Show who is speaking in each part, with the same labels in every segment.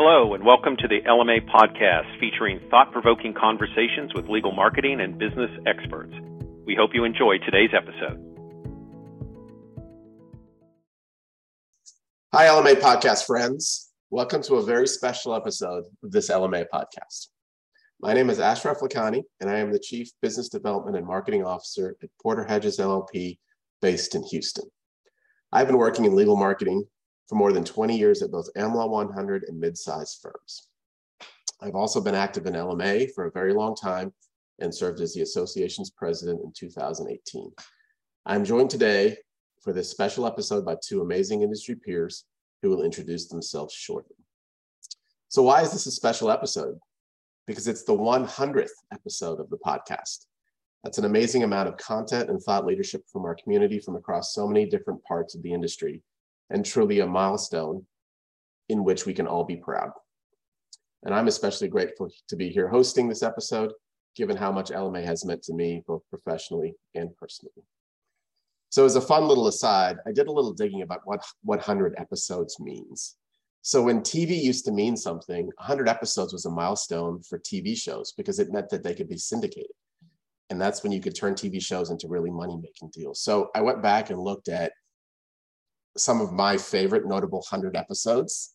Speaker 1: Hello, and welcome to the LMA podcast featuring thought provoking conversations with legal marketing and business experts. We hope you enjoy today's episode.
Speaker 2: Hi, LMA podcast friends. Welcome to a very special episode of this LMA podcast. My name is Ashraf Lakhani, and I am the Chief Business Development and Marketing Officer at Porter Hedges LLP based in Houston. I've been working in legal marketing for more than 20 years at both AmLaw 100 and mid-sized firms. I've also been active in LMA for a very long time and served as the association's president in 2018. I'm joined today for this special episode by two amazing industry peers who will introduce themselves shortly. So why is this a special episode? Because it's the 100th episode of the podcast. That's an amazing amount of content and thought leadership from our community from across so many different parts of the industry and truly a milestone in which we can all be proud. And I'm especially grateful to be here hosting this episode, given how much LMA has meant to me, both professionally and personally. So as a fun little aside, I did a little digging about what 100 episodes means. So when TV used to mean something, 100 episodes was a milestone for TV shows because it meant that they could be syndicated. And that's when you could turn TV shows into really money-making deals. So I went back and looked at some of my favorite notable 100 episodes.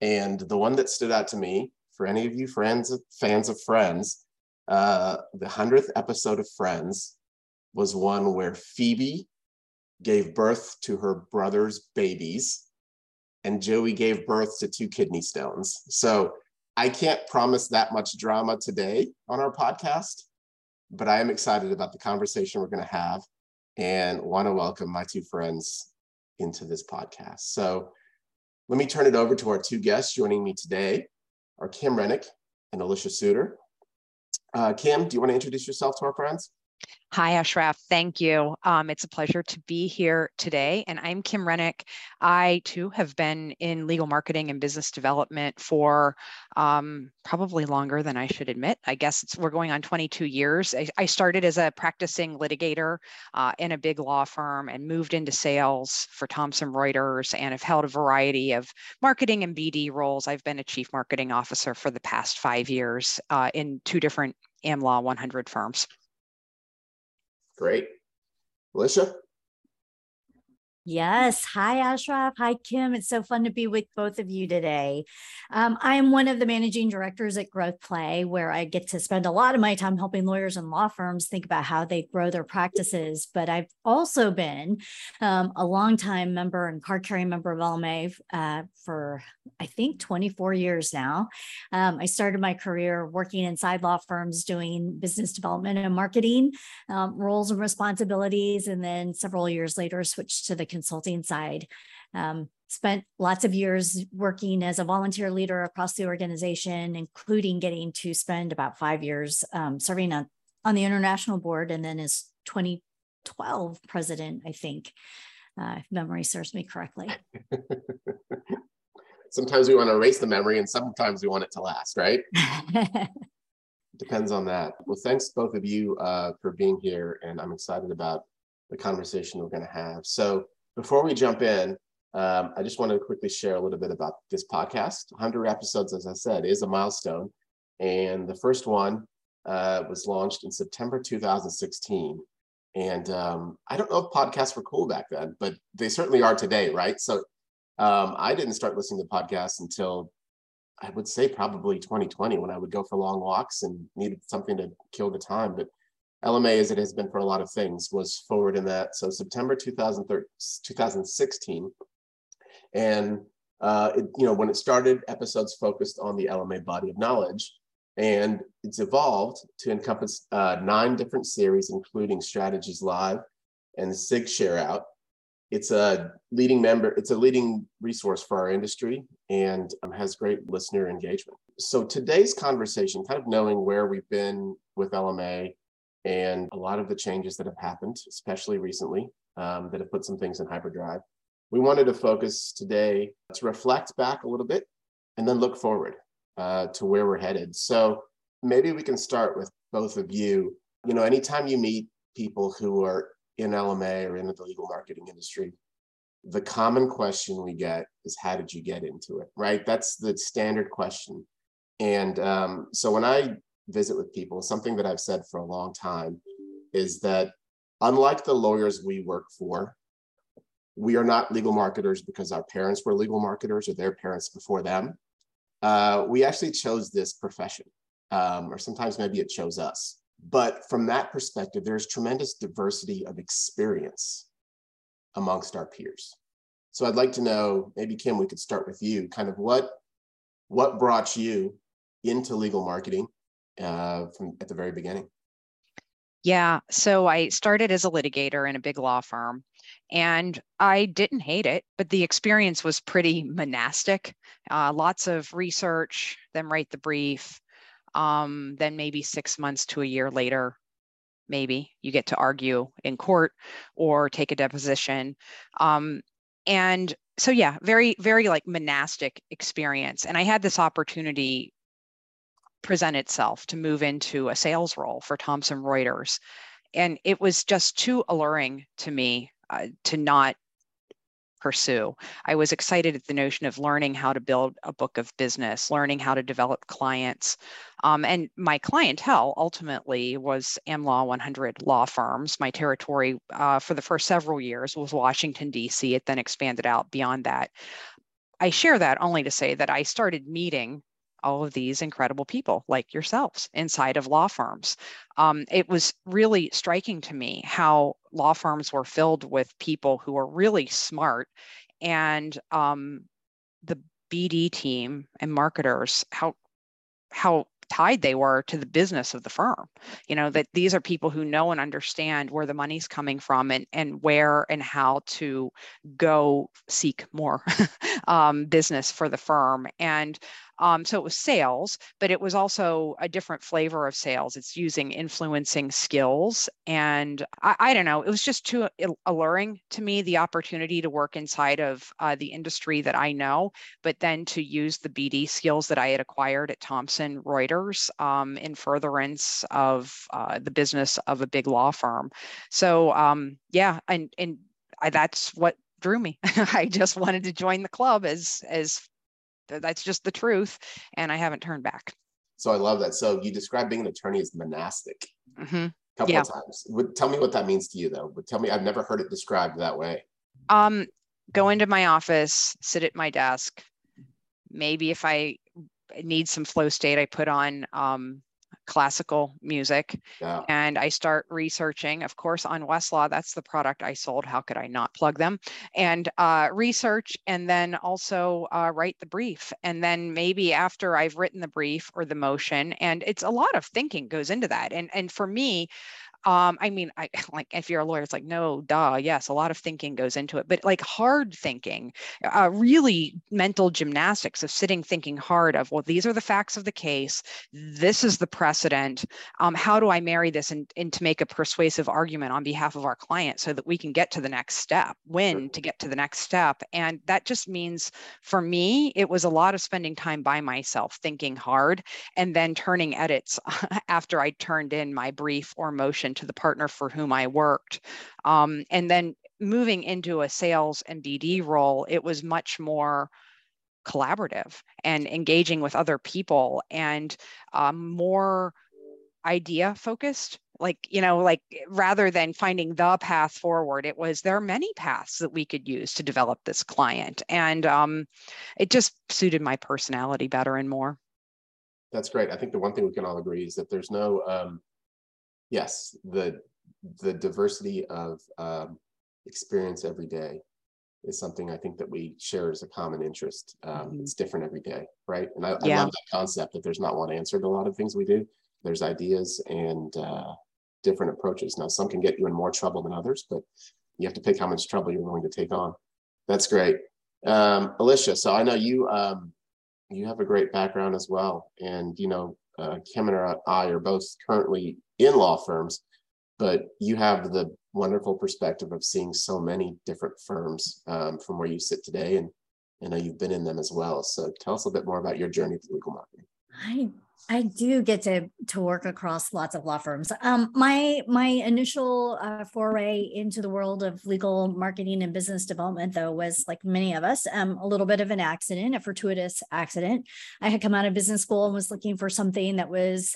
Speaker 2: And the one that stood out to me, for any of you friends, fans of Friends, uh, the 100th episode of Friends was one where Phoebe gave birth to her brother's babies, and Joey gave birth to two kidney stones. So I can't promise that much drama today on our podcast, but I am excited about the conversation we're going to have and want to welcome my two friends into this podcast. So let me turn it over to our two guests joining me today are Kim Rennick and Alicia Suter. Uh, Kim, do you want to introduce yourself to our friends?
Speaker 3: Hi, Ashraf. Thank you. Um, it's a pleasure to be here today. And I'm Kim Rennick. I too have been in legal marketing and business development for um, probably longer than I should admit. I guess we're going on 22 years. I, I started as a practicing litigator uh, in a big law firm and moved into sales for Thomson Reuters and have held a variety of marketing and BD roles. I've been a chief marketing officer for the past five years uh, in two different AmLaw 100 firms.
Speaker 2: Great. Alicia?
Speaker 4: Yes. Hi, Ashraf. Hi, Kim. It's so fun to be with both of you today. Um, I am one of the managing directors at Growth Play, where I get to spend a lot of my time helping lawyers and law firms think about how they grow their practices. But I've also been um, a longtime member and card carrying member of LMA uh, for, I think, 24 years now. Um, I started my career working inside law firms doing business development and marketing um, roles and responsibilities. And then several years later, switched to the consulting side. Um, spent lots of years working as a volunteer leader across the organization, including getting to spend about five years um, serving on, on the international board and then as 2012 president, I think, uh, if memory serves me correctly.
Speaker 2: sometimes we want to erase the memory and sometimes we want it to last, right? Depends on that. Well, thanks both of you uh, for being here, and I'm excited about the conversation we're going to have. So, before we jump in, um, I just want to quickly share a little bit about this podcast. 100 episodes, as I said, is a milestone. And the first one uh, was launched in September 2016. And um, I don't know if podcasts were cool back then, but they certainly are today, right? So um, I didn't start listening to podcasts until I would say probably 2020 when I would go for long walks and needed something to kill the time. But LMA, as it has been for a lot of things, was forward in that. So September 2016, and uh, it, you know when it started, episodes focused on the LMA body of knowledge, and it's evolved to encompass uh, nine different series, including Strategies Live and SIG Share Out. It's a leading member. It's a leading resource for our industry and um, has great listener engagement. So today's conversation, kind of knowing where we've been with LMA and a lot of the changes that have happened, especially recently, um, that have put some things in hyperdrive. We wanted to focus today to reflect back a little bit and then look forward uh, to where we're headed. So maybe we can start with both of you. You know, anytime you meet people who are in LMA or in the legal marketing industry, the common question we get is, How did you get into it? Right? That's the standard question. And um, so when I visit with people, something that I've said for a long time is that unlike the lawyers we work for, we are not legal marketers because our parents were legal marketers or their parents before them. Uh, we actually chose this profession, um, or sometimes maybe it chose us. But from that perspective, there's tremendous diversity of experience amongst our peers. So I'd like to know, maybe Kim, we could start with you. Kind of what what brought you into legal marketing uh, from at the very beginning?
Speaker 3: Yeah, so I started as a litigator in a big law firm, and I didn't hate it, but the experience was pretty monastic. Uh, lots of research, then write the brief, um, then maybe six months to a year later, maybe you get to argue in court or take a deposition. Um, and so, yeah, very, very like monastic experience. And I had this opportunity present itself to move into a sales role for Thomson Reuters. And it was just too alluring to me uh, to not pursue. I was excited at the notion of learning how to build a book of business, learning how to develop clients. Um, and my clientele ultimately was AmLaw 100 law firms. My territory uh, for the first several years was Washington, D.C. It then expanded out beyond that. I share that only to say that I started meeting all of these incredible people like yourselves inside of law firms. Um, it was really striking to me how law firms were filled with people who are really smart and um, the BD team and marketers, how how tied they were to the business of the firm you know that these are people who know and understand where the money's coming from and and where and how to go seek more um, business for the firm and um, so it was sales, but it was also a different flavor of sales. It's using influencing skills. And I, I don't know, it was just too alluring to me the opportunity to work inside of uh, the industry that I know, but then to use the BD skills that I had acquired at Thomson Reuters um, in furtherance of uh, the business of a big law firm. So, um, yeah, and, and I, that's what drew me. I just wanted to join the club as as that's just the truth and i haven't turned back.
Speaker 2: So i love that. So you describe being an attorney as monastic mm-hmm. a couple yeah. of times. Tell me what that means to you though. But tell me i've never heard it described that way.
Speaker 3: Um go into my office sit at my desk. Maybe if i need some flow state i put on um, classical music. Yeah. And I start researching, of course, on Westlaw. That's the product I sold. How could I not plug them? And uh, research, and then also uh, write the brief. And then maybe after I've written the brief or the motion, and it's a lot of thinking goes into that. And and for me, um, I mean, I like if you're a lawyer, it's like, no, duh, yes, a lot of thinking goes into it, but like hard thinking, uh, really mental gymnastics of sitting thinking hard of, well, these are the facts of the case. This is the precedent. Um, how do I marry this and, and to make a persuasive argument on behalf of our client so that we can get to the next step, win to get to the next step? And that just means for me, it was a lot of spending time by myself thinking hard and then turning edits after I turned in my brief or motion to the partner for whom I worked. Um, and then moving into a sales and BD role, it was much more collaborative and engaging with other people and um, more idea focused. Like you know like rather than finding the path forward it was there are many paths that we could use to develop this client. And um, it just suited my personality better and more.
Speaker 2: That's great. I think the one thing we can all agree is that there's no um, yes, the the diversity of um, experience every day is something I think that we share as a common interest. Um, mm-hmm. It's different every day, right? And I, yeah. I, love that concept that there's not one answer to a lot of things we do. There's ideas and uh, different approaches. Now, some can get you in more trouble than others, but you have to pick how much trouble you're willing to take on. That's great, um, Alicia. So I know you um, you have a great background as well, and you know uh, Kim and I are both currently in law firms, but you have the wonderful perspective of seeing so many different firms um, from where you sit today, and I know you've been in them as well. So tell us a bit more about your journey to legal marketing.
Speaker 4: I I do get to to work across lots of law firms. Um, my my initial uh, foray into the world of legal marketing and business development, though, was like many of us, um, a little bit of an accident, a fortuitous accident. I had come out of business school and was looking for something that was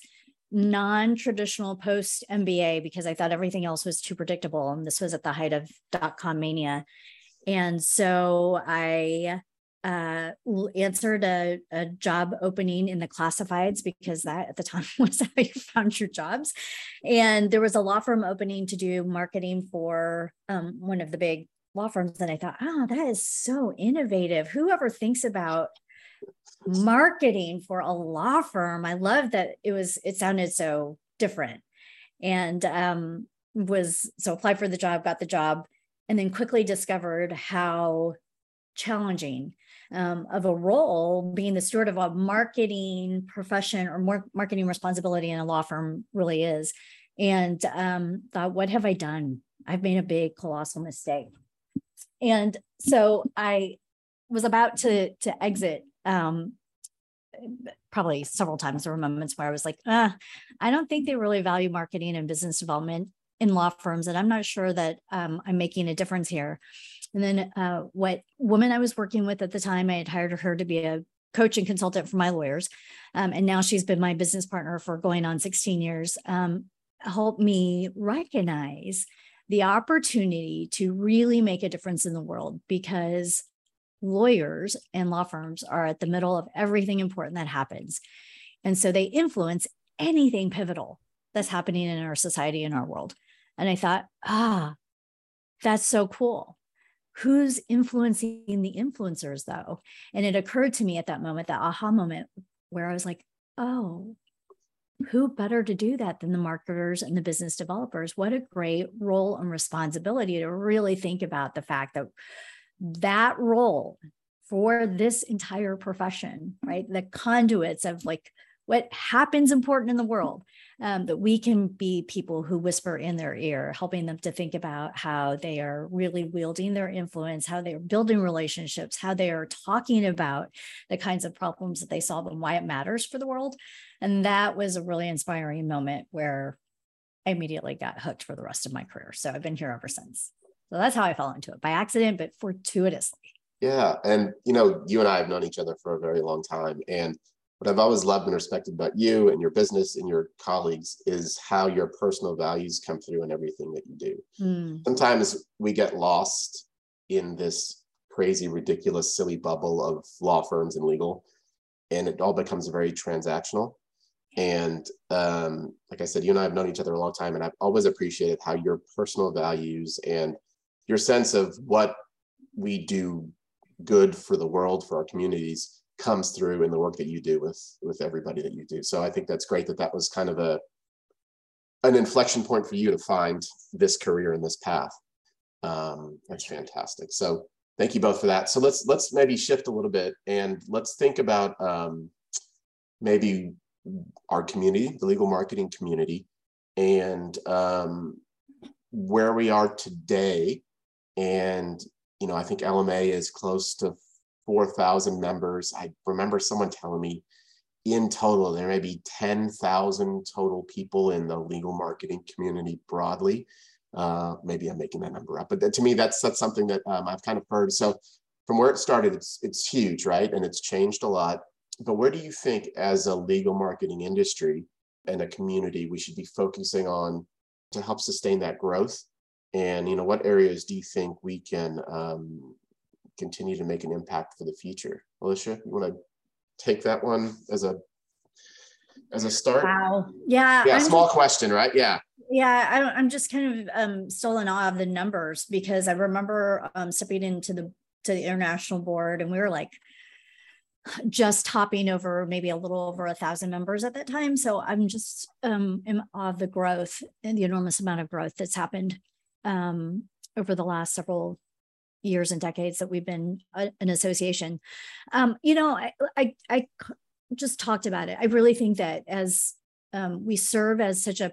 Speaker 4: non-traditional post MBA because I thought everything else was too predictable, and this was at the height of dot com mania. And so I uh, answered a, a job opening in the classifieds because that at the time was how you found your jobs. And there was a law firm opening to do marketing for um, one of the big law firms. And I thought, oh, that is so innovative. Whoever thinks about marketing for a law firm, I love that it was, it sounded so different. And um, was so applied for the job, got the job, and then quickly discovered how challenging um, of a role being the steward of a marketing profession or more marketing responsibility in a law firm really is. And um, thought what have i done? I've made a big colossal mistake. And so i was about to to exit um, probably several times there were moments where i was like ah, i don't think they really value marketing and business development in law firms and i'm not sure that um, i'm making a difference here and then uh, what woman I was working with at the time, I had hired her to be a coach and consultant for my lawyers. Um, and now she's been my business partner for going on 16 years, um, helped me recognize the opportunity to really make a difference in the world because lawyers and law firms are at the middle of everything important that happens. And so they influence anything pivotal that's happening in our society and our world. And I thought, ah, that's so cool who's influencing the influencers though? And it occurred to me at that moment that aha moment where i was like oh who better to do that than the marketers and the business developers? What a great role and responsibility to really think about the fact that that role for this entire profession right? The conduits of like what happens important in the world um, that we can be people who whisper in their ear, helping them to think about how they are really wielding their influence, how they are building relationships, how they are talking about the kinds of problems that they solve and why it matters for the world. And that was a really inspiring moment where I immediately got hooked for the rest of my career. So I've been here ever since. So that's how I fell into it by accident, but fortuitously.
Speaker 2: Yeah. And, you know, you and I have known each other for a very long time. And what I've always loved and respected about you and your business and your colleagues is how your personal values come through in everything that you do. Mm. Sometimes we get lost in this crazy, ridiculous, silly bubble of law firms and legal, and it all becomes very transactional. And um, like I said, you and I have known each other a long time, and I've always appreciated how your personal values and your sense of what we do good for the world, for our communities, comes through in the work that you do with with everybody that you do. So I think that's great that that was kind of a an inflection point for you to find this career and this path. Um, that's fantastic. So thank you both for that. So let's let's maybe shift a little bit and let's think about um, maybe our community, the legal marketing community, and um, where we are today. And you know, I think LMA is close to 4,000 members. I remember someone telling me in total, there may be 10,000 total people in the legal marketing community broadly. Uh, maybe I'm making that number up, but to me, that's that's something that um, I've kind of heard. So from where it started, it's it's huge, right? And it's changed a lot. But where do you think, as a legal marketing industry and a community, we should be focusing on to help sustain that growth? And you know, what areas do you think we can um, continue to make an impact for the future. Alicia, you want to take that one as a as a start?
Speaker 4: Wow. Yeah.
Speaker 2: Yeah. I'm small just, question, right? Yeah.
Speaker 4: Yeah. I, am just kind of um, still in awe of the numbers because I remember um, stepping into the to the international board and we were like just topping over maybe a little over a thousand members at that time. So I'm just um, in awe of the growth and the enormous amount of growth that's happened um, over the last several years and decades that we've been a, an association. Um, you know, I, I, I just talked about it. I really think that as um, we serve as such a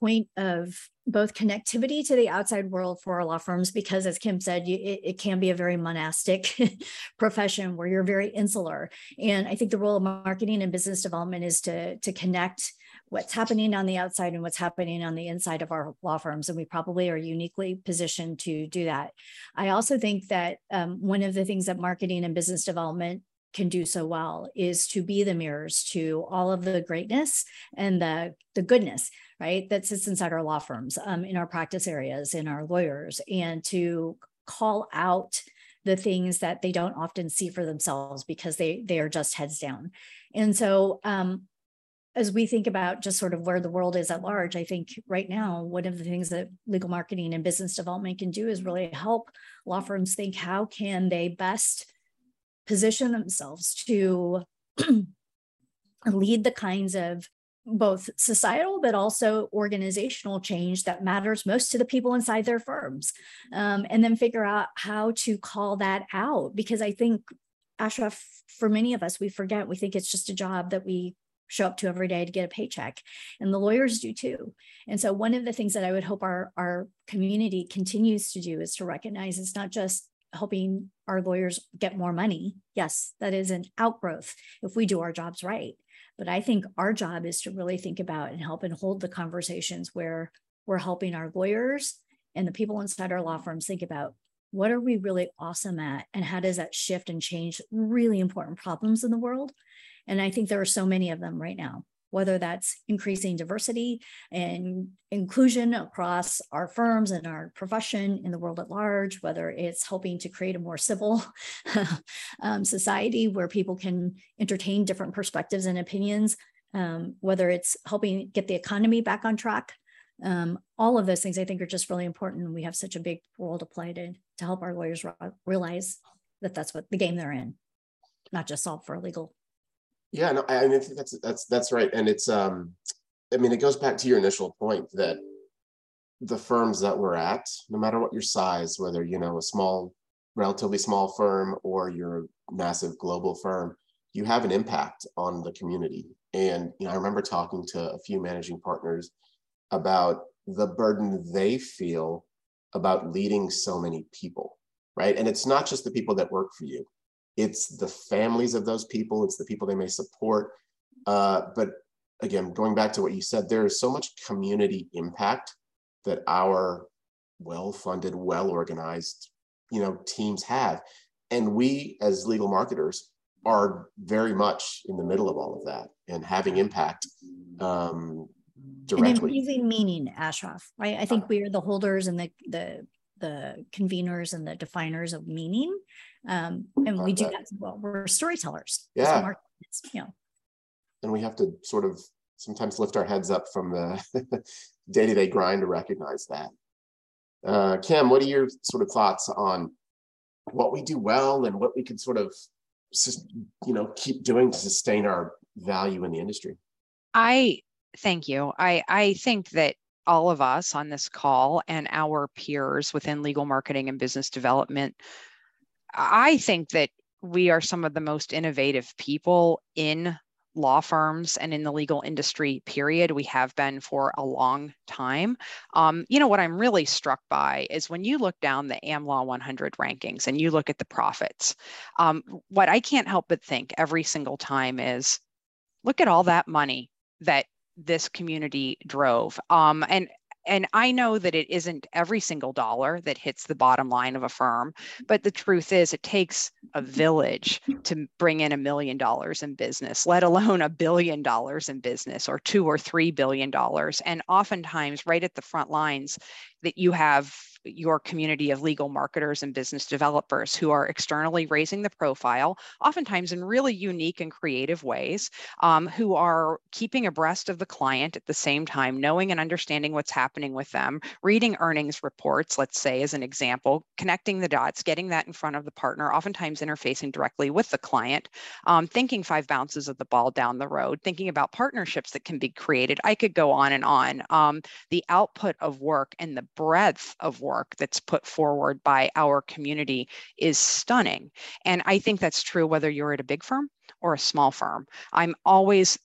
Speaker 4: point of both connectivity to the outside world for our law firms because as kim said you, it, it, can be a very monastic profession where you're very insular and i think the role of marketing and business development is to to connect what's happening on the outside and what's happening on the inside of our law firms and we probably are uniquely positioned to do that. I also think that um, one of the things that marketing and business development can do so well is to be the mirrors to all of the greatness and the the goodness right that sits inside our law firms um, in our practice areas in our lawyers and to call out the things that they don't often see for themselves because they they are just heads down. And so um, as we think about just sort of where the world is at large, I think right now, one of the things that legal marketing and business development can do is really help law firms think how can they best position themselves to lead the kinds of both societal but also organizational change that matters most to the people inside their firms. Um, and then figure out how to call that out because i think ashraf for many of us we forget we think it's just a job that we show up to every day to get a paycheck and the lawyers do too and so one of the things that i would hope our our community continues to do is to recognize it's not just helping our lawyers get more money. Yes, that is an outgrowth if we do our jobs right. But I think our job is to really think about and help and hold the conversations where we're helping our lawyers and the people inside our law firms think about what are we really awesome at and how does that shift and change really important problems in the world. And I think there are so many of them right now whether that's increasing diversity and inclusion across our firms and our profession in the world at large, whether it's helping to create a more civil um, society where people can entertain different perspectives and opinions, um, whether it's helping get the economy back on track. Um, all of those things I think are just really important. And we have such a big role to play to, to help our lawyers realize that that's what the game they're in, not just solve for legal
Speaker 2: yeah, no, I mean that's that's that's right, and it's um, I mean it goes back to your initial point that the firms that we're at, no matter what your size, whether you know a small, relatively small firm or you're a massive global firm, you have an impact on the community. And you know, I remember talking to a few managing partners about the burden they feel about leading so many people, right? And it's not just the people that work for you it's the families of those people, it's the people they may support. Uh, but again, going back to what you said, there is so much community impact that our well-funded, well-organized, you know, teams have. And we as legal marketers are very much in the middle of all of that and having impact um, directly.
Speaker 4: And infusing meaning, Ashraf, right? I think we are the holders and the the the conveners and the definers of meaning. Um, and we do that well. We're storytellers.
Speaker 2: Yeah. You know. And we have to sort of sometimes lift our heads up from the day-to-day grind to recognize that. Uh, Kim, what are your sort of thoughts on what we do well and what we can sort of, you know, keep doing to sustain our value in the industry?
Speaker 3: I thank you. I I think that all of us on this call and our peers within legal marketing and business development, I think that we are some of the most innovative people in law firms and in the legal industry period. We have been for a long time. Um, you know what i'm really struck by is when you look down the amlaw 100 rankings and you look at the profits um, what i can't help but think every single time is look at all that money that this community drove. Um, and and I know that it isn't every single dollar that hits the bottom line of a firm, but the truth is it takes a village to bring in a million dollars in business, let alone a billion dollars in business or two or three billion dollars. And oftentimes, right at the front lines, that you have your community of legal marketers and business developers who are externally raising the profile, oftentimes in really unique and creative ways, um, who are keeping abreast of the client at the same time, knowing and understanding what's happening with them, reading earnings reports, let's say, as an example, connecting the dots, getting that in front of the partner, oftentimes interfacing directly with the client, um, thinking five bounces of the ball down the road, thinking about partnerships that can be created. I could go on and on. Um, the output of work and the breadth of work that's put forward by our community is stunning. And I think that's true whether you're at a big firm or a small firm. I'm always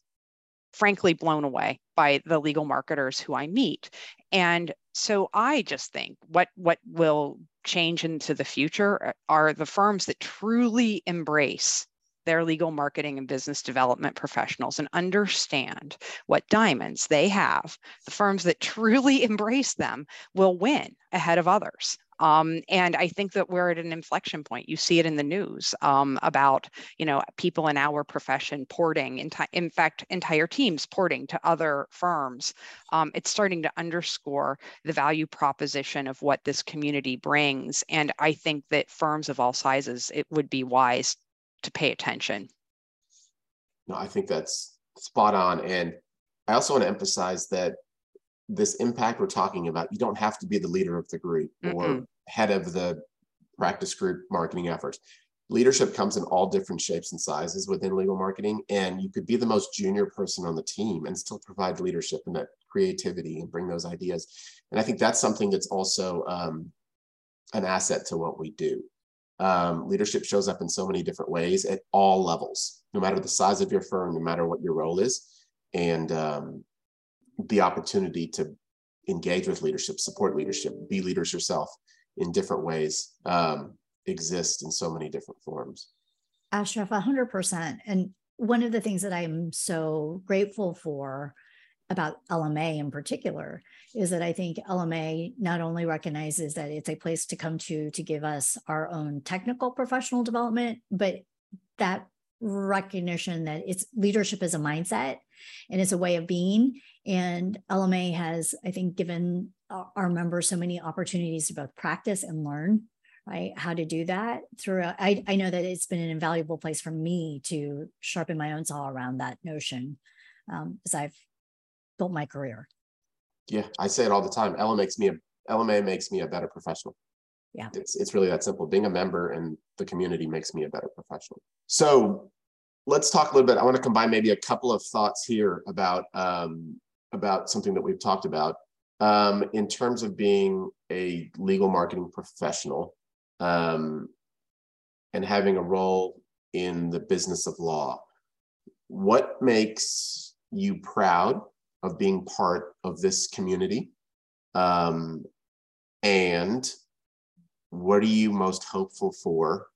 Speaker 3: frankly blown away by the legal marketers who I meet. And so I just think what what will change into the future uh, are the firms that truly embrace their legal marketing and business development professionals and understand what diamonds they have. The firms that truly embrace them will win ahead of others. Um, and I think that we're at an inflection point. You see it in the news um, about, you know, people in our profession porting, in, in fact, entire teams porting to other firms. Um, it's starting to underscore the value proposition of what this community brings. And I think that firms of all sizes, it would be wise to pay attention.
Speaker 2: No, I think that's spot on. And I also want to emphasize that this impact we're talking about, you don't have to be the leader of the group mm or head of the practice group marketing efforts. Leadership comes in all different shapes and sizes within legal marketing, and you could be the most junior person on the team and still provide leadership and that creativity and bring those ideas. And I think that's something that's also um, an asset to what we do. Um, leadership shows up in so many different ways at all levels, no matter the size of your firm, no matter what your role is. And um, the opportunity to engage with leadership, support leadership, be leaders yourself in different ways um, exist in so many different forms.
Speaker 4: Ashraf, 100%. And one of the things that I'm so grateful for about LMA in particular is that I think LMA not only recognizes that it's a place to come to to give us our own technical professional development, but that recognition that it's leadership is a mindset and it's a way of being. And LMA has, I think, given our members so many opportunities to both practice and learn right how to do that through I, I know that it's been an invaluable place for me to sharpen my own saw around that notion um, as i've built my career.
Speaker 2: Yeah i say it all the time. LMA makes me a lma makes me a better professional.
Speaker 4: Yeah.
Speaker 2: It's, it's really that simple. Being a member in the community makes me a better professional. So let's talk a little bit. I want to combine maybe a couple of thoughts here about um, about something that we've talked about. Um, in terms of being a legal marketing professional um, and having a role in the business of law. What makes you proud of being part of this community? Um, and what are you most hopeful for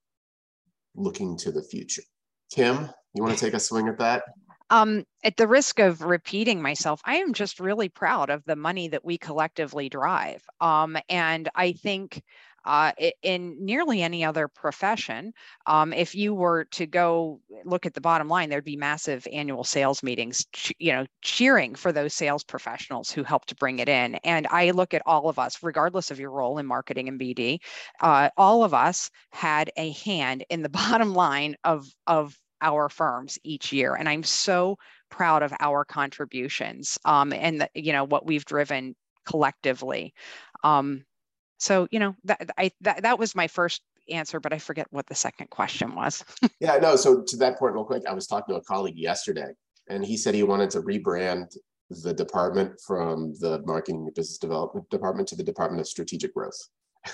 Speaker 2: looking to the future? Kim, you want to take a swing at that?
Speaker 3: Um, at the risk of repeating myself, I am just really proud of the money that we collectively drive. Um, and I think uh, in nearly any other profession, um, if you were to go look at the bottom line, there'd be massive annual sales meetings, you know, cheering for those sales professionals who help to bring it in. And I look at all of us, regardless of your role in marketing and BD, uh, all of us had a hand in the bottom line of of our firms each year. And I'm so proud of our contributions um, and the, you know what we've driven collectively. Um, so you know that I that, that was my first answer, but I forget what the second question was.
Speaker 2: yeah, no. So to that point, real quick, I was talking to a colleague yesterday, and he said he wanted to rebrand the department from the marketing and business development department to the Department of Strategic Growth.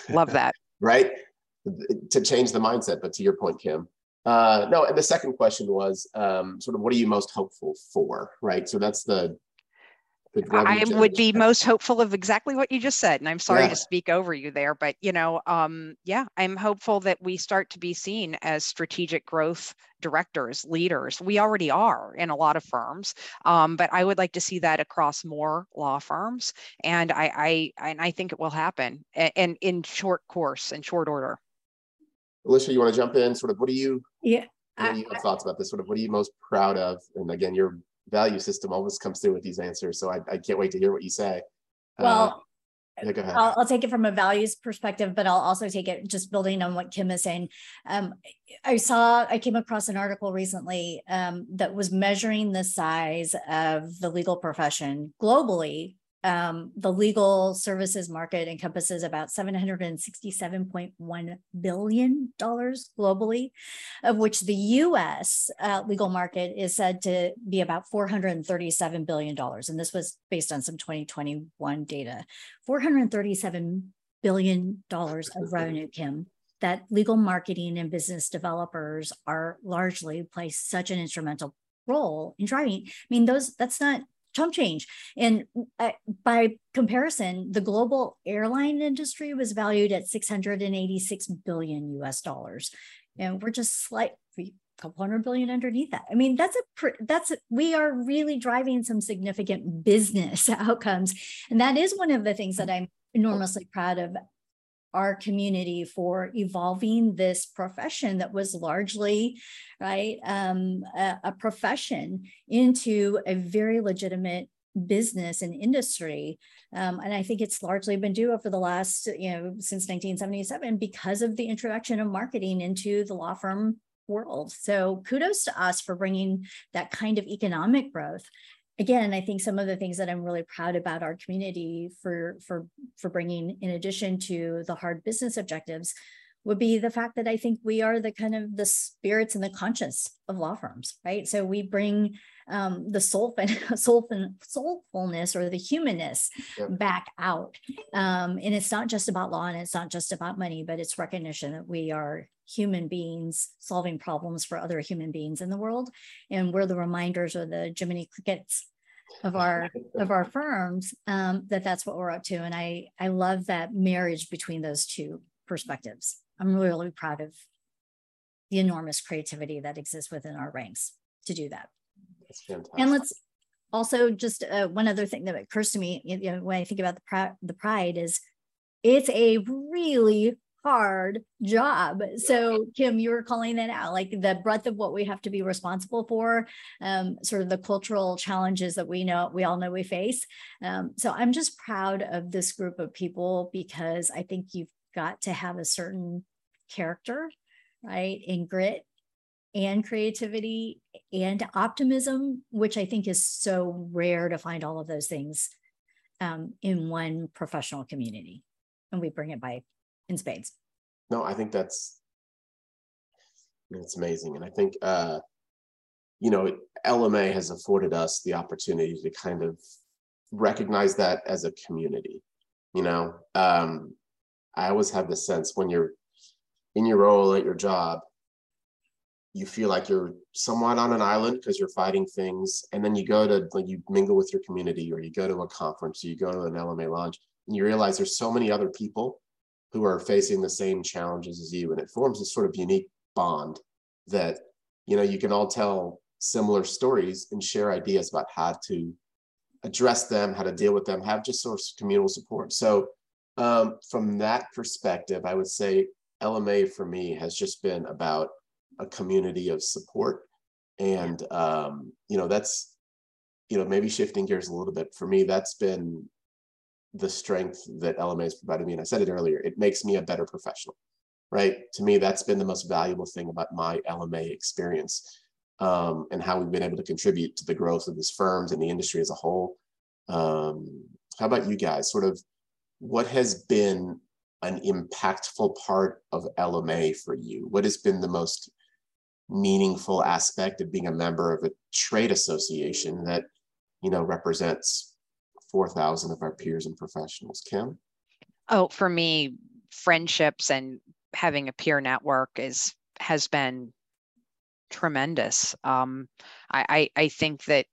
Speaker 3: Love that.
Speaker 2: right? To change the mindset. But to your point, Kim, uh, no, and the second question was um, sort of what are you most hopeful for, right? So that's the.
Speaker 3: The I would be most hopeful of exactly what you just said, and I'm sorry yeah. to speak over you there, but you know, um, yeah, I'm hopeful that we start to be seen as strategic growth directors, leaders. We already are in a lot of firms, um, but I would like to see that across more law firms, and I, I and I think it will happen, and in short course, in short order.
Speaker 2: Alicia, you want to jump in? Sort of, what do you? Yeah. What do you have thoughts about this? Sort of, what are you most proud of? And again, your value system always comes through with these answers, so I, I can't wait to hear what you say.
Speaker 4: Well, uh, yeah, I'll, I'll, take it from a values perspective, but I'll also take it just building on what Kim is saying. Um, I saw, I came across an article recently um, that was measuring the size of the legal profession globally um, the legal services market encompasses about $767.1 billion globally, of which the US uh, legal market is said to be about $437 billion. And this was based on some 2021 data. $437 billion of revenue, Kim, that legal marketing and business developers are largely play such an instrumental role in driving. I mean, those that's not chump change. And uh, by comparison, the global airline industry was valued at 686 billion US dollars. And we're just slightly a couple hundred billion underneath that. I mean, that's a that's a, we are really driving some significant business outcomes, and that is one of the things that I'm enormously proud of our community for evolving this profession that was largely right um, a, a profession into a very legitimate business and industry. Um, and i think it's largely been due over the last you know since 1977 because of the introduction of marketing into the law firm world. So kudos to us for bringing that kind of economic growth again, I think some of the things that I'm really proud about our community for for for bringing, in addition to the hard business objectives, would be the fact that I think we are the kind of the spirits and the conscience of law firms, right? So we bring um, the soul, soul, soulfulness or the humanness yep. back out, um, and it's not just about law and it's not just about money, but it's recognition that we are human beings solving problems for other human beings in the world. And we're the reminders or the jiminy crickets of our of our firms um, that that's what we're up to. And i i love that marriage between those two perspectives. I'm really, really proud of the enormous creativity that exists within our ranks to do that
Speaker 2: that's fantastic.
Speaker 4: and let's also just uh, one other thing that occurs to me you know, when i think about the, pr- the pride is it's a really hard job. So, Kim, you were calling that out, like the breadth of what we have to be responsible for, um, sort of the cultural challenges that we know we all know we face. Um, so, I'm just proud of this group of people because I think you've got to have a certain character, right, in grit and creativity and optimism, which I think is so rare to find all of those things um, in one professional community. And we bring it by in spades.
Speaker 2: No, I think that's it's amazing, and I think uh, you know LMA has afforded us the opportunity to kind of recognize that as a community. You know, um, I always have the sense when you're in your role at your job, you feel like you're somewhat on an island because you're fighting things, and then you go to like you mingle with your community, or you go to a conference, or you go to an LMA launch and you realize there's so many other people who are facing the same challenges as you and it forms a sort of unique bond that you know you can all tell similar stories and share ideas about how to address them how to deal with them have just sort of communal support. So um, from that perspective i would say lma for me has just been about a community of support and um, you know that's you know maybe shifting gears a little bit for me that's been the strength that LMA has provided me. And I said it earlier, it makes me a better professional, right? To me, that's been the most valuable thing about my LMA experience um, and how we've been able to contribute to the growth of these firms and the industry as a whole. Um, how about you guys? Sort of what has been an impactful part of LMA for you? What has been the most meaningful aspect of being a member of a trade association that you know represents 4,000 of our peers and professionals. Kim?
Speaker 3: Oh, for me, friendships and having a peer network is has been tremendous. Um, I, I, I think that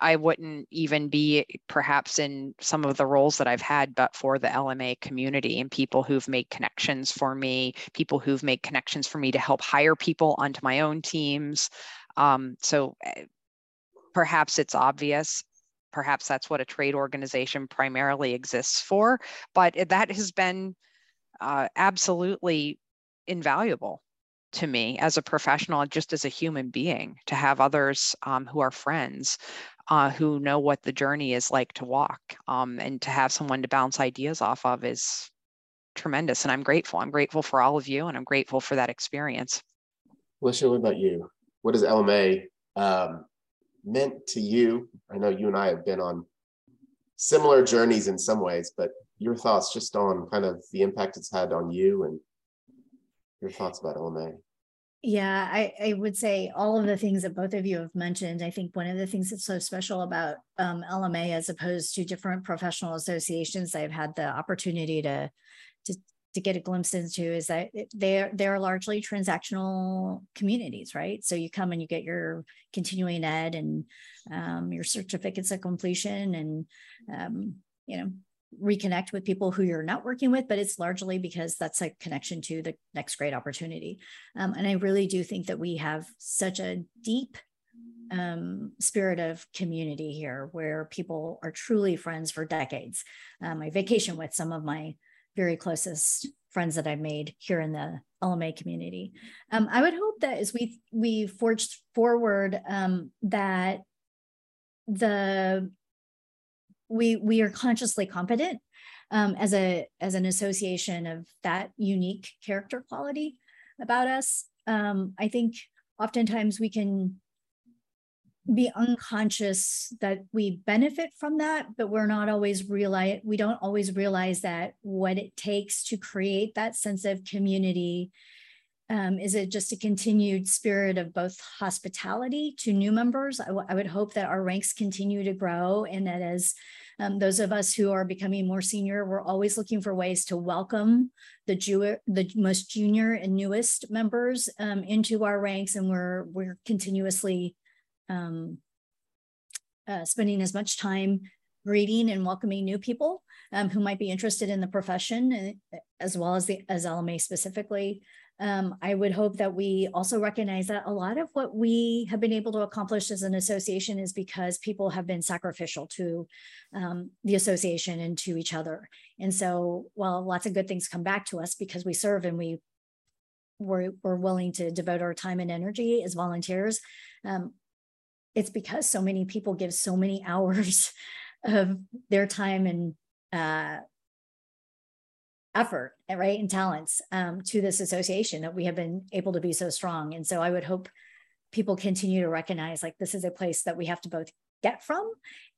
Speaker 3: I wouldn't even be perhaps in some of the roles that I've had, but for the LMA community and people who've made connections for me, people who've made connections for me to help hire people onto my own teams. Um, so eh, perhaps it's obvious, perhaps that's what a trade organization primarily exists for, but that has been uh, absolutely invaluable to me as a professional just as a human being to have others um, who are friends uh, who know what the journey is like to walk um, and to have someone to bounce ideas off of is tremendous and i'm grateful i'm grateful for all of you and i'm grateful for that experience
Speaker 2: Alicia, what about you what does lma um, meant to you? I know you and I have been on similar journeys in some ways, but your thoughts just on kind of the impact it's had on you and your thoughts about LMA.
Speaker 4: Yeah, I, I would say all of the things that both of you have mentioned. I think one of the things that's so special about um, LMA as opposed to different professional associations I've had the opportunity to to to get a glimpse into is that they're they're largely transactional communities, right? So you come and you get your continuing ed and um, your certificates of completion, and um, you know reconnect with people who you're not working with, but it's largely because that's a connection to the next great opportunity. Um, and I really do think that we have such a deep um, spirit of community here where people are truly friends for decades. Um, I vacation with some of my very closest friends that I've made here in the LMA community. Um, I would hope that as we we forged forward um, that the we we are consciously competent um, as a as an association of that unique character quality about us. Um, I think oftentimes we can be unconscious that we benefit from that but we're not always realize we don't always realize that what it takes to create that sense of community um, is it just a continued spirit of both hospitality to new members I, w- I would hope that our ranks continue to grow and that as um, those of us who are becoming more senior we're always looking for ways to welcome the Jew- the most junior and newest members um, into our ranks and we're we're continuously um, uh, spending as much time greeting and welcoming new people um, who might be interested in the profession uh, as well as the as LMA specifically. Um, I would hope that we also recognize that a lot of what we have been able to accomplish as an association is because people have been sacrificial to um, the association and to each other. And so while lots of good things come back to us because we serve and we we're, we're willing to devote our time and energy as volunteers, um, it's because so many people give so many hours of their time and uh, effort right and talents um, to this association that we have been able to be so strong. And so i would hope people continue to recognize like this is a place that we have to both get from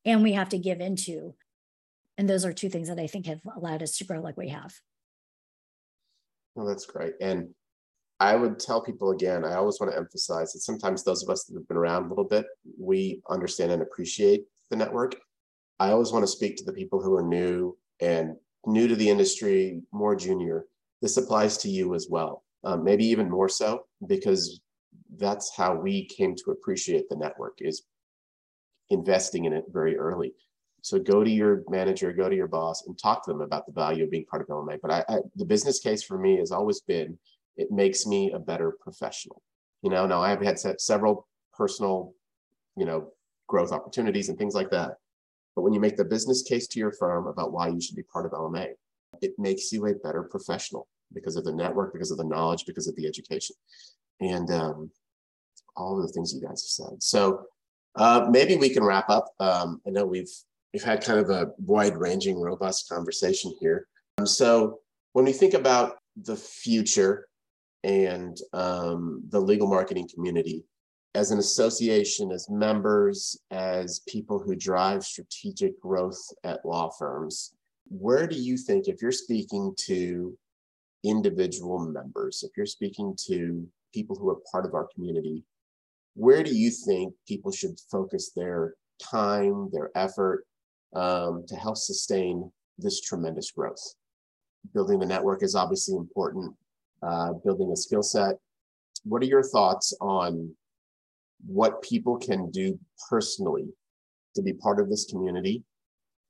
Speaker 4: and we have to give into. And those are two things that i think have allowed us to grow like we have.
Speaker 2: Well that's great. And I would tell people again, I always want to emphasize that sometimes those of us that have been around a little bit, we understand and appreciate the network. I always want to speak to the people who are new and new to the industry, more junior. This applies to you as well, um, maybe even more so, because that's how we came to appreciate the network is investing in it very early. So go to your manager, go to your boss, and talk to them about the value of being part of LMA. But I, I, the business case for me has always been it makes me a better professional. You know, now I've had several personal, you know, growth opportunities and things like that. But when you make the business case to your firm about why you should be part of LMA, it makes you a better professional because of the network, because of the knowledge, because of the education, and um, all of the things you guys have said. So uh, maybe we can wrap up. Um, I know we've we've had kind of a wide-ranging, robust conversation here. Um, so when we think about the future and um, the legal marketing community as an association, as members, as people who drive strategic growth at law firms, where do you think, if you're speaking to individual members, if you're speaking to people who are part of our community, where do you think people should focus their time, their effort um, to help sustain this tremendous growth? Building the network is obviously important uh, building a skill set. What are your thoughts on what people can do personally to be part of this community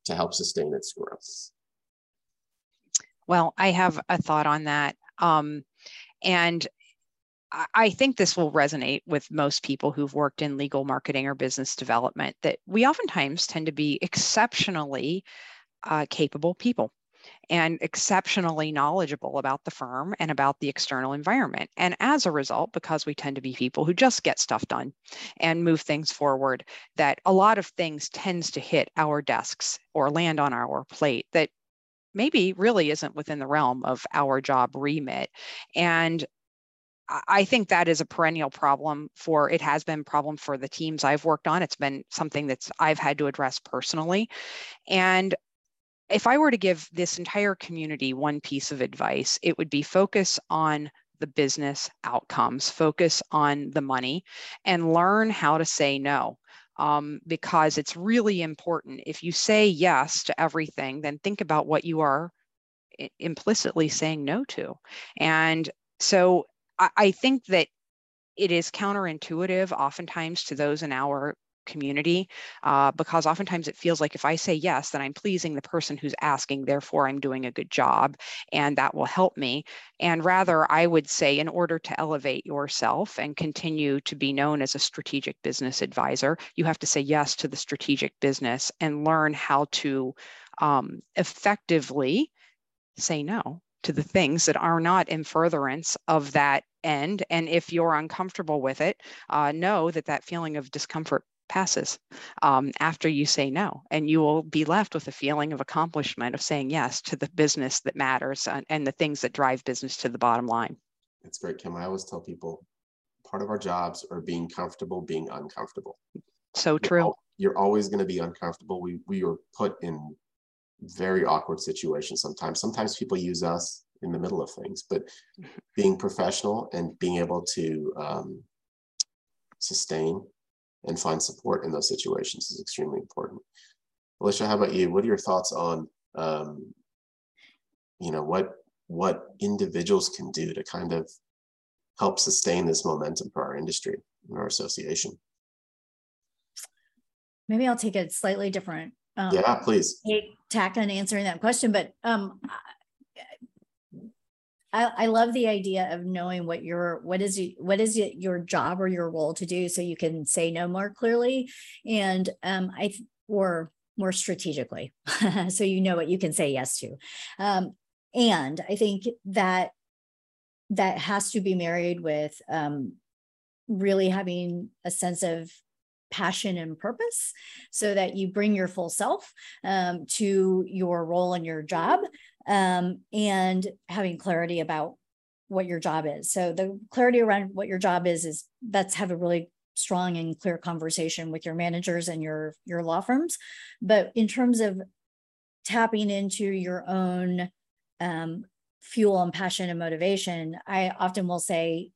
Speaker 2: to help sustain its growth?
Speaker 3: Well, I have a thought on that. Um, and I think this will resonate with most people who've worked in legal marketing or business development that we oftentimes tend to be exceptionally uh, capable people and exceptionally knowledgeable about the firm and about the external environment. And as a result, because we tend to be people who just get stuff done and move things forward, that a lot of things tends to hit our desks or land on our plate that maybe really isn't within the realm of our job remit. And I think that is a perennial problem for it has been a problem for the teams I've worked on. It's been something that's I've had to address personally. And if I were to give this entire community one piece of advice, it would be focus on the business outcomes, focus on the money, and learn how to say no. Um, because it's really important. If you say yes to everything, then think about what you are implicitly saying no to. And so I, I think that it is counterintuitive oftentimes to those in our community uh, because oftentimes it feels like if I say yes, then I'm pleasing the person who's asking, therefore I'm doing a good job and that will help me. And rather, I would say, in order to elevate yourself and continue to be known as a strategic business advisor, you have to say yes to the strategic business and learn how to um, effectively say no to the things that are not in furtherance of that end. And if you're uncomfortable with it, uh, know that that feeling of discomfort passes um, after you say no. And you will be left with a feeling of accomplishment of saying yes to the business that matters and, and the things that drive business to the bottom line.
Speaker 2: That's great, Kim. I always tell people part of our jobs are being comfortable, being uncomfortable.
Speaker 3: So true.
Speaker 2: You're, you're always going to be uncomfortable. We, we are put in very awkward situations sometimes. Sometimes people use us in the middle of things, but mm-hmm. being professional and being able to um, sustain and find support in those situations is extremely important. Alicia, how about you? What are your thoughts on, um, you know, what what individuals can do to kind of help sustain this momentum for our industry and our association?
Speaker 4: Maybe I'll take a slightly different
Speaker 2: um, yeah, please.
Speaker 4: Tack on answering that question, but um, I, I love the idea of knowing what your what is what is it your job or your role to do, so you can say no more clearly, and um, I or more strategically, so you know what you can say yes to, um, and I think that that has to be married with um, really having a sense of passion and purpose so that you bring your full self um, to your role and your job um, and having clarity about what your job is. So the clarity around what your job is is that's have a really strong and clear conversation with your managers and your your law firms. But in terms of tapping into your own um, fuel and passion and motivation, I often will say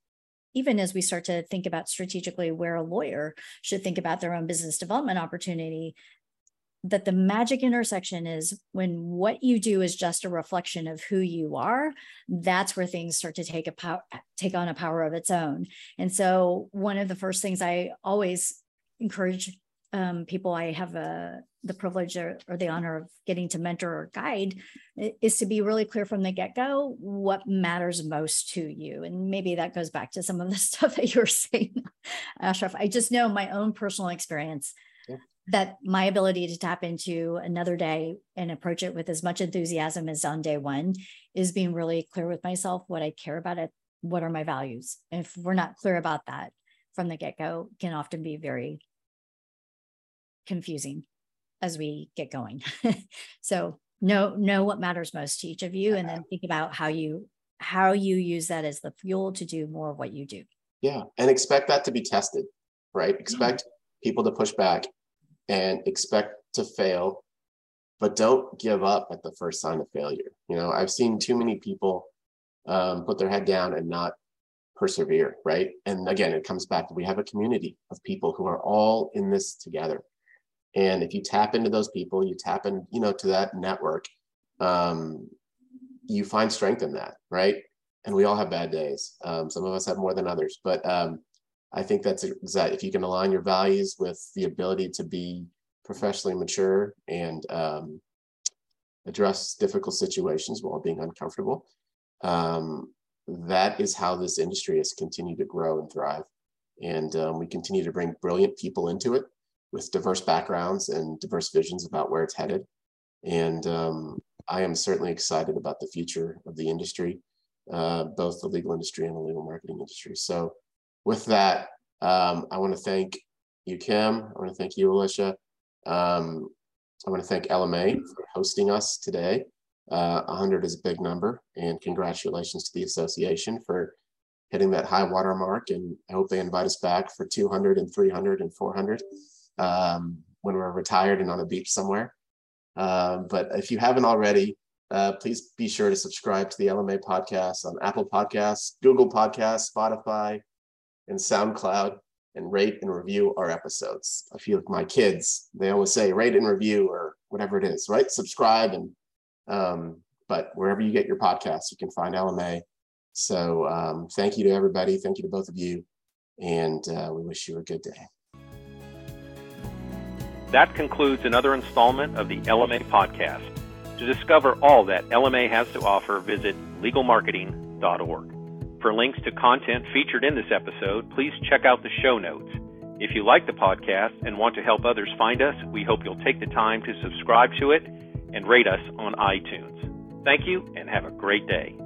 Speaker 4: even as we start to think about strategically where a lawyer should think about their own business development opportunity, that the magic intersection is when what you do is just a reflection of who you are that's where things start to take a power take on a power of its own and so one of the first things i always encourage um, people I have a, the privilege or, or, the honor of getting to mentor or guide is to be really clear from the get go what matters most to you. And maybe that goes back to some of the stuff that you're saying, Ashraf. I just know my own personal experience. That my ability to tap into another day and approach it with as much enthusiasm as on day one is being really clear with myself what I care about it, what are my values. And if we're not clear about that from the get go, can often be very confusing as we get going. so know know what matters most to each of you and then think about how you how you use that as the fuel to do more of what you do.
Speaker 2: Yeah, and expect that to be tested, right? Expect people to push back and expect to fail, but don't give up at the first sign of failure. You know, I've seen too many people um, put their head down and not persevere, right? And again, it comes back we have a community of people who are all in this together. And if you tap into those people, you tap in, you know, to that network, um, you find strength in that, right? And we all have bad days. Um, some of us have more than others, but um, I think that's exact. If you can align your values with the ability to be professionally mature and um, address difficult situations while being uncomfortable, um, that is how this industry has continued to grow and thrive. And um, we continue to bring brilliant people into it with diverse backgrounds and diverse visions about where it's headed. And um, I am certainly excited about the future of the industry, uh, both the legal industry and the legal marketing industry. So, with that, um, I want to thank you, Kim. I want to thank you, Alicia. Um, I want to thank LMA for hosting us today. Uh, 100 is a big number, and congratulations to the association for hitting that high water mark. And I hope they invite us back for 200 and 300 and 400 um, when we're retired and on a beach somewhere. Um, but if you haven't already, uh, please be sure to subscribe to the LMA podcast on Apple Podcasts, Google Podcasts, Spotify, and SoundCloud, and rate and review our episodes. I feel like my kids, they always say rate and review or whatever it is, right? Subscribe and um, but wherever you get your podcasts, you can find LMA. So um, thank you to everybody. Thank you to both of you. And uh, we wish you a good day.
Speaker 1: That concludes another installment of the LMA podcast. To discover all that LMA has to offer, visit legalmarketing.org. For links to content featured in this episode, please check out the show notes. If you like the podcast and want to help others find us, we hope you'll take the time to subscribe to it and rate us on iTunes. Thank you and have a great day.